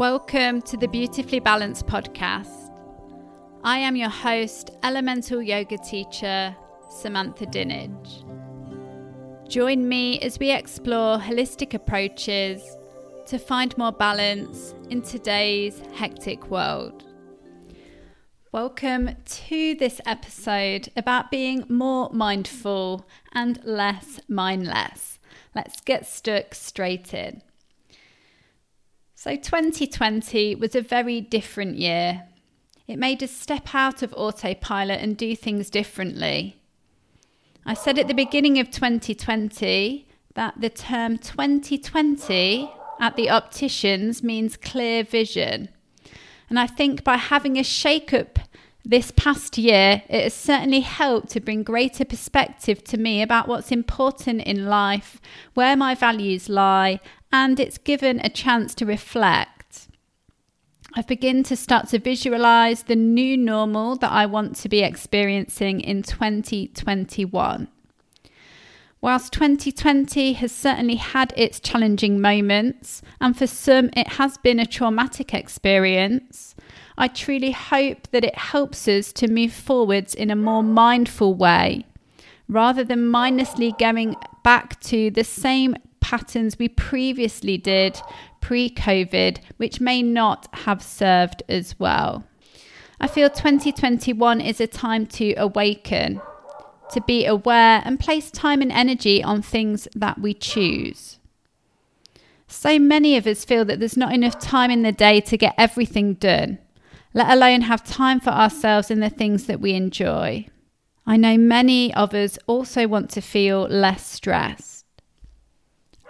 Welcome to the Beautifully Balanced podcast. I am your host, elemental yoga teacher, Samantha Dinage. Join me as we explore holistic approaches to find more balance in today's hectic world. Welcome to this episode about being more mindful and less mindless. Let's get stuck straight in. So, 2020 was a very different year. It made us step out of autopilot and do things differently. I said at the beginning of 2020 that the term 2020 at the opticians means clear vision. And I think by having a shake up this past year, it has certainly helped to bring greater perspective to me about what's important in life, where my values lie, and it's given a chance to reflect. I've begun to start to visualize the new normal that I want to be experiencing in 2021. Whilst 2020 has certainly had its challenging moments, and for some it has been a traumatic experience, I truly hope that it helps us to move forwards in a more mindful way, rather than mindlessly going back to the same patterns we previously did pre COVID, which may not have served as well. I feel 2021 is a time to awaken, to be aware and place time and energy on things that we choose. So many of us feel that there's not enough time in the day to get everything done, let alone have time for ourselves and the things that we enjoy. I know many of us also want to feel less stressed.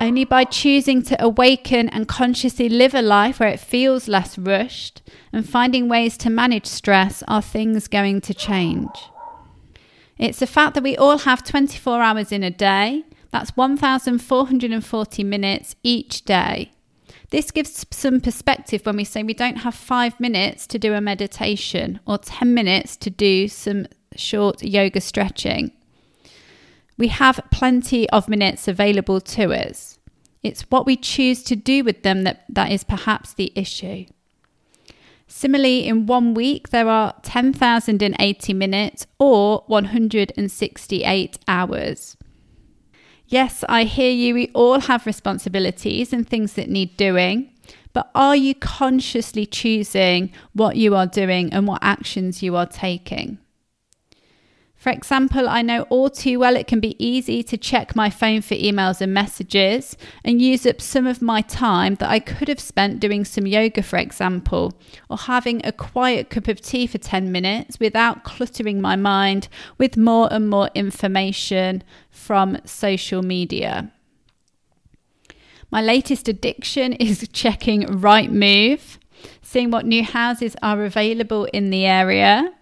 Only by choosing to awaken and consciously live a life where it feels less rushed and finding ways to manage stress are things going to change. It's a fact that we all have 24 hours in a day. That's 1,440 minutes each day. This gives some perspective when we say we don't have five minutes to do a meditation or 10 minutes to do some short yoga stretching. We have plenty of minutes available to us. It's what we choose to do with them that, that is perhaps the issue. Similarly, in one week, there are 10,080 minutes or 168 hours. Yes, I hear you. We all have responsibilities and things that need doing. But are you consciously choosing what you are doing and what actions you are taking? For example, I know all too well it can be easy to check my phone for emails and messages and use up some of my time that I could have spent doing some yoga, for example, or having a quiet cup of tea for 10 minutes without cluttering my mind with more and more information from social media. My latest addiction is checking Rightmove, seeing what new houses are available in the area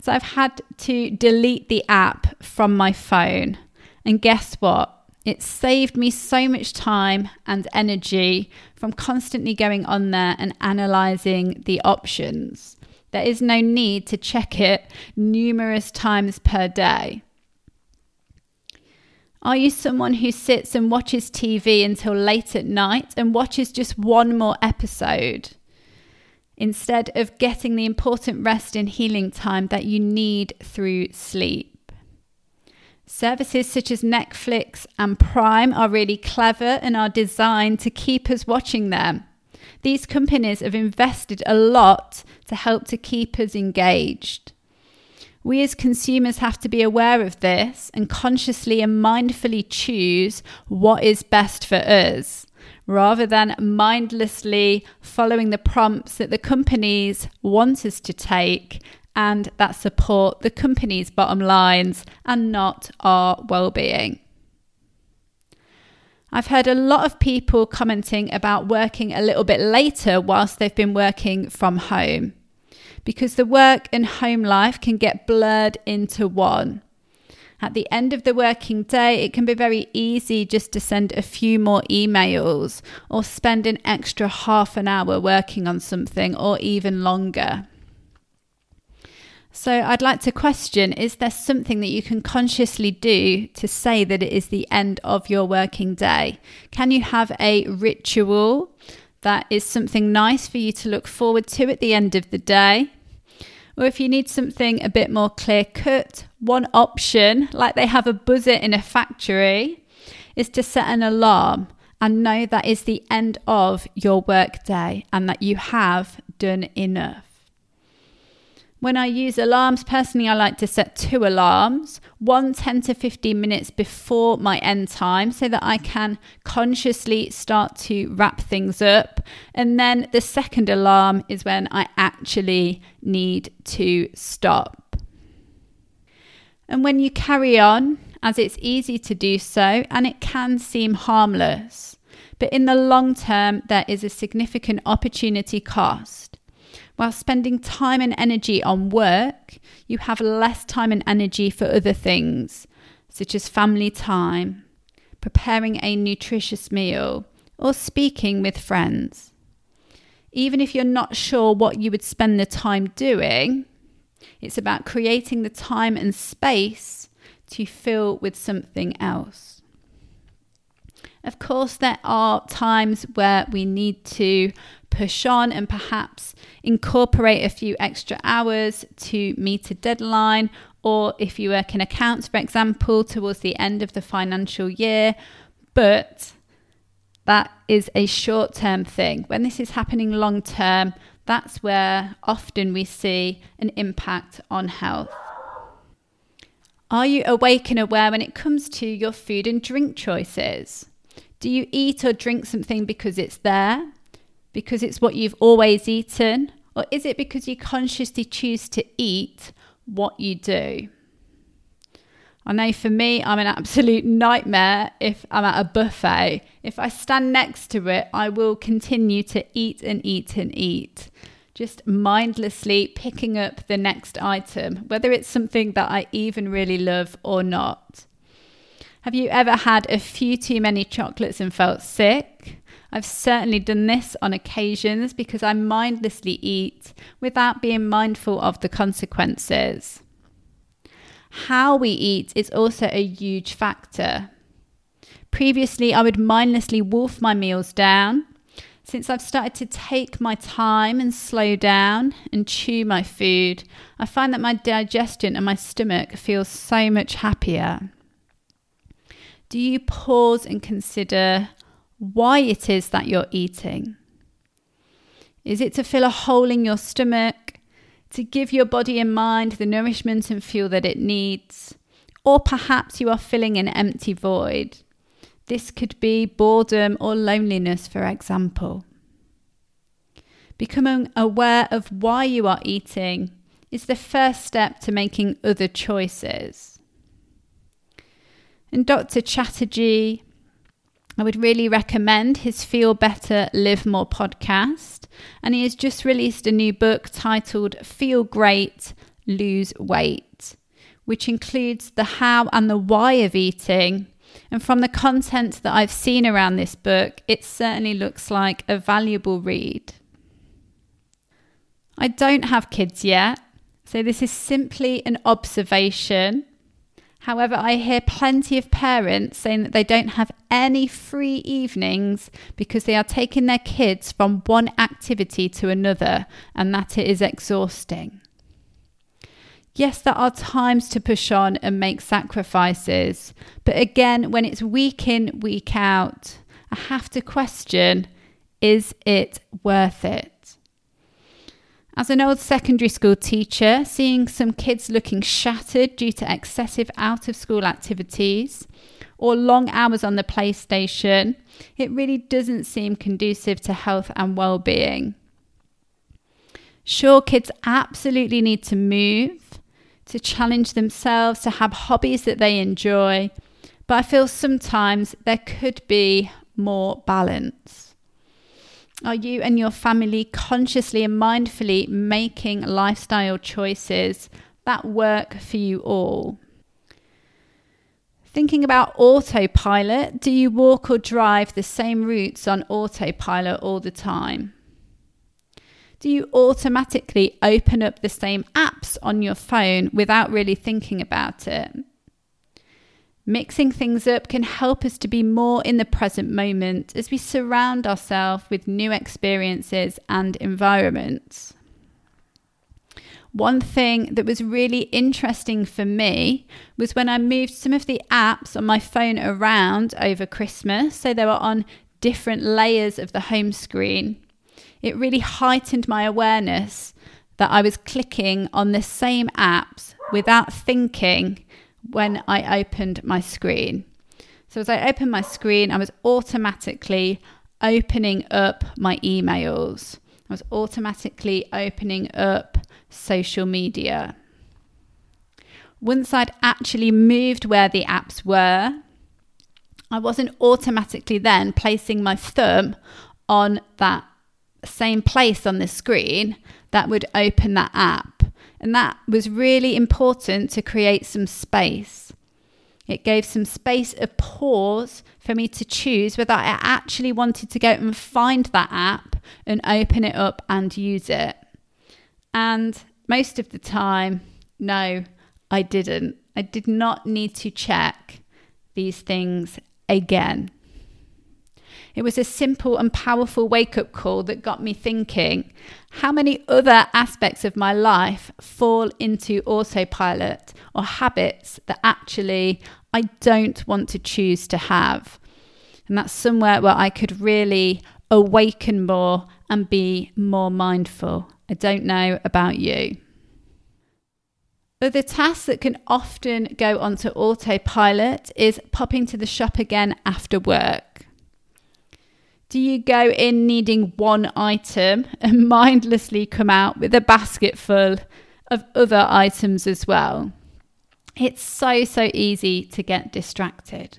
so I've had to delete the app from my phone. And guess what? It saved me so much time and energy from constantly going on there and analyzing the options. There is no need to check it numerous times per day. Are you someone who sits and watches TV until late at night and watches just one more episode? Instead of getting the important rest and healing time that you need through sleep. Services such as Netflix and Prime are really clever and are designed to keep us watching them. These companies have invested a lot to help to keep us engaged. We as consumers have to be aware of this and consciously and mindfully choose what is best for us rather than mindlessly following the prompts that the companies want us to take and that support the company's bottom lines and not our well-being. I've heard a lot of people commenting about working a little bit later whilst they've been working from home because the work and home life can get blurred into one. At the end of the working day, it can be very easy just to send a few more emails or spend an extra half an hour working on something or even longer. So, I'd like to question is there something that you can consciously do to say that it is the end of your working day? Can you have a ritual that is something nice for you to look forward to at the end of the day. Or if you need something a bit more clear cut, one option, like they have a buzzer in a factory, is to set an alarm and know that is the end of your workday and that you have done enough. When I use alarms, personally, I like to set two alarms, one 10 to 15 minutes before my end time so that I can consciously start to wrap things up. And then the second alarm is when I actually need to stop. And when you carry on, as it's easy to do so and it can seem harmless, but in the long term, there is a significant opportunity cost while spending time and energy on work, you have less time and energy for other things, such as family time, preparing a nutritious meal, or speaking with friends. Even if you're not sure what you would spend the time doing, it's about creating the time and space to fill with something else. Of course, there are times where we need to push on and perhaps incorporate a few extra hours to meet a deadline, or if you work in accounts, for example, towards the end of the financial year. But that is a short term thing. When this is happening long term, that's where often we see an impact on health. Are you awake and aware when it comes to your food and drink choices? Do you eat or drink something because it's there? Because it's what you've always eaten? Or is it because you consciously choose to eat what you do? I know for me, I'm an absolute nightmare if I'm at a buffet. If I stand next to it, I will continue to eat and eat and eat, just mindlessly picking up the next item, whether it's something that I even really love or not. Have you ever had a few too many chocolates and felt sick? I've certainly done this on occasions because I mindlessly eat without being mindful of the consequences. How we eat is also a huge factor. Previously, I would mindlessly wolf my meals down. Since I've started to take my time and slow down and chew my food, I find that my digestion and my stomach feels so much happier. Do you pause and consider why it is that you're eating. Is it to fill a hole in your stomach, to give your body and mind the nourishment and fuel that it needs? Or perhaps you are filling an empty void. This could be boredom or loneliness, for example. Becoming aware of why you are eating is the first step to making other choices. And Dr. Chatterjee I would really recommend his Feel Better, Live More podcast. And he has just released a new book titled Feel Great, Lose Weight, which includes the how and the why of eating. And from the content that I've seen around this book, it certainly looks like a valuable read. I don't have kids yet, so this is simply an observation However, I hear plenty of parents saying that they don't have any free evenings because they are taking their kids from one activity to another and that it is exhausting. Yes, there are times to push on and make sacrifices, but again, when it's week in, week out, I have to question is it worth it? As an old secondary school teacher, seeing some kids looking shattered due to excessive out of school activities or long hours on the PlayStation, it really doesn't seem conducive to health and well-being. Sure, kids absolutely need to move, to challenge themselves, to have hobbies that they enjoy, but I feel sometimes there could be more balance. Are you and your family consciously and mindfully making lifestyle choices that work for you all? Thinking about autopilot, do you walk or drive the same routes on autopilot all the time? Do you automatically open up the same apps on your phone without really thinking about it? Mixing things up can help us to be more in the present moment as we surround ourselves with new experiences and environments. One thing that was really interesting for me was when I moved some of the apps on my phone around over Christmas, so they were on different layers of the home screen. It really heightened my awareness that I was clicking on the same apps without thinking when I opened my screen. So, as I opened my screen, I was automatically opening up my emails. I was automatically opening up social media. Once I'd actually moved where the apps were, I wasn't automatically then placing my thumb on that same place on the screen that would open that app. And that was really important to create some space. It gave some space of pause for me to choose whether I actually wanted to go and find that app and open it up and use it. And most of the time, no, I didn't. I did not need to check these things again. It was a simple and powerful wake up call that got me thinking how many other aspects of my life fall into autopilot or habits that actually I don't want to choose to have. And that's somewhere where I could really awaken more and be more mindful. I don't know about you. Other tasks that can often go onto autopilot is popping to the shop again after work. Do you go in needing one item and mindlessly come out with a basket full of other items as well? It's so, so easy to get distracted.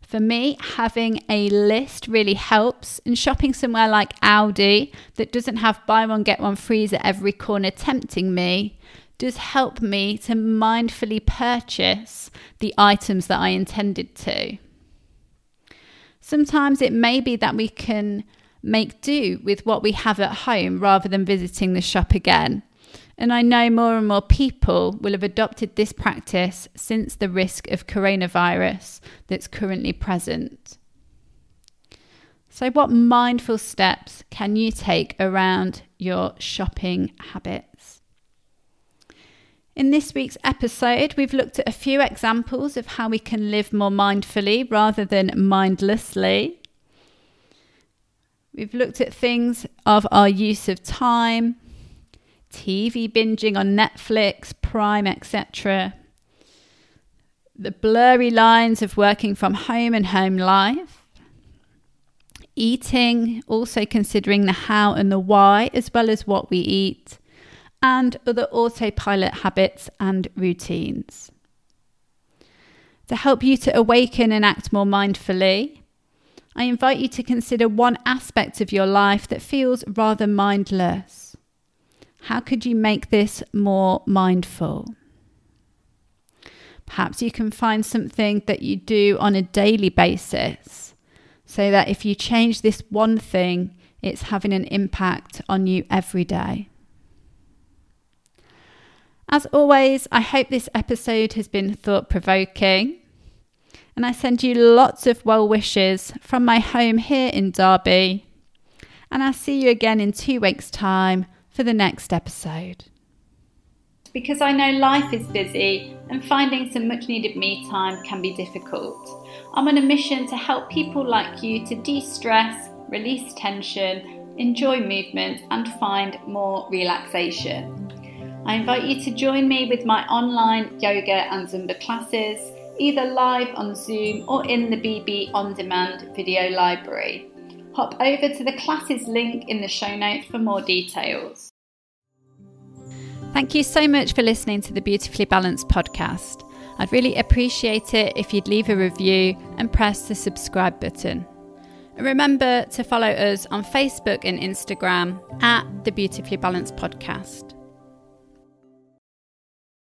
For me, having a list really helps, and shopping somewhere like Aldi that doesn't have buy one, get one free at every corner tempting me does help me to mindfully purchase the items that I intended to. Sometimes it may be that we can make do with what we have at home rather than visiting the shop again. And I know more and more people will have adopted this practice since the risk of coronavirus that's currently present. So, what mindful steps can you take around your shopping habits? In this week's episode, we've looked at a few examples of how we can live more mindfully rather than mindlessly. We've looked at things of our use of time, TV binging on Netflix, Prime, etc. The blurry lines of working from home and home life. Eating, also considering the how and the why, as well as what we eat and other autopilot habits and routines. To help you to awaken and act more mindfully, I invite you to consider one aspect of your life that feels rather mindless. How could you make this more mindful? Perhaps you can find something that you do on a daily basis so that if you change this one thing, it's having an impact on you every day. As always, I hope this episode has been thought provoking. And I send you lots of well wishes from my home here in Derby. And I'll see you again in two weeks' time for the next episode. Because I know life is busy and finding some much needed me time can be difficult. I'm on a mission to help people like you to de stress, release tension, enjoy movement, and find more relaxation. I invite you to join me with my online yoga and Zumba classes, either live on Zoom or in the BB On Demand video library. Hop over to the classes link in the show notes for more details. Thank you so much for listening to the Beautifully Balanced podcast. I'd really appreciate it if you'd leave a review and press the subscribe button. And remember to follow us on Facebook and Instagram at the Beautifully Balanced Podcast.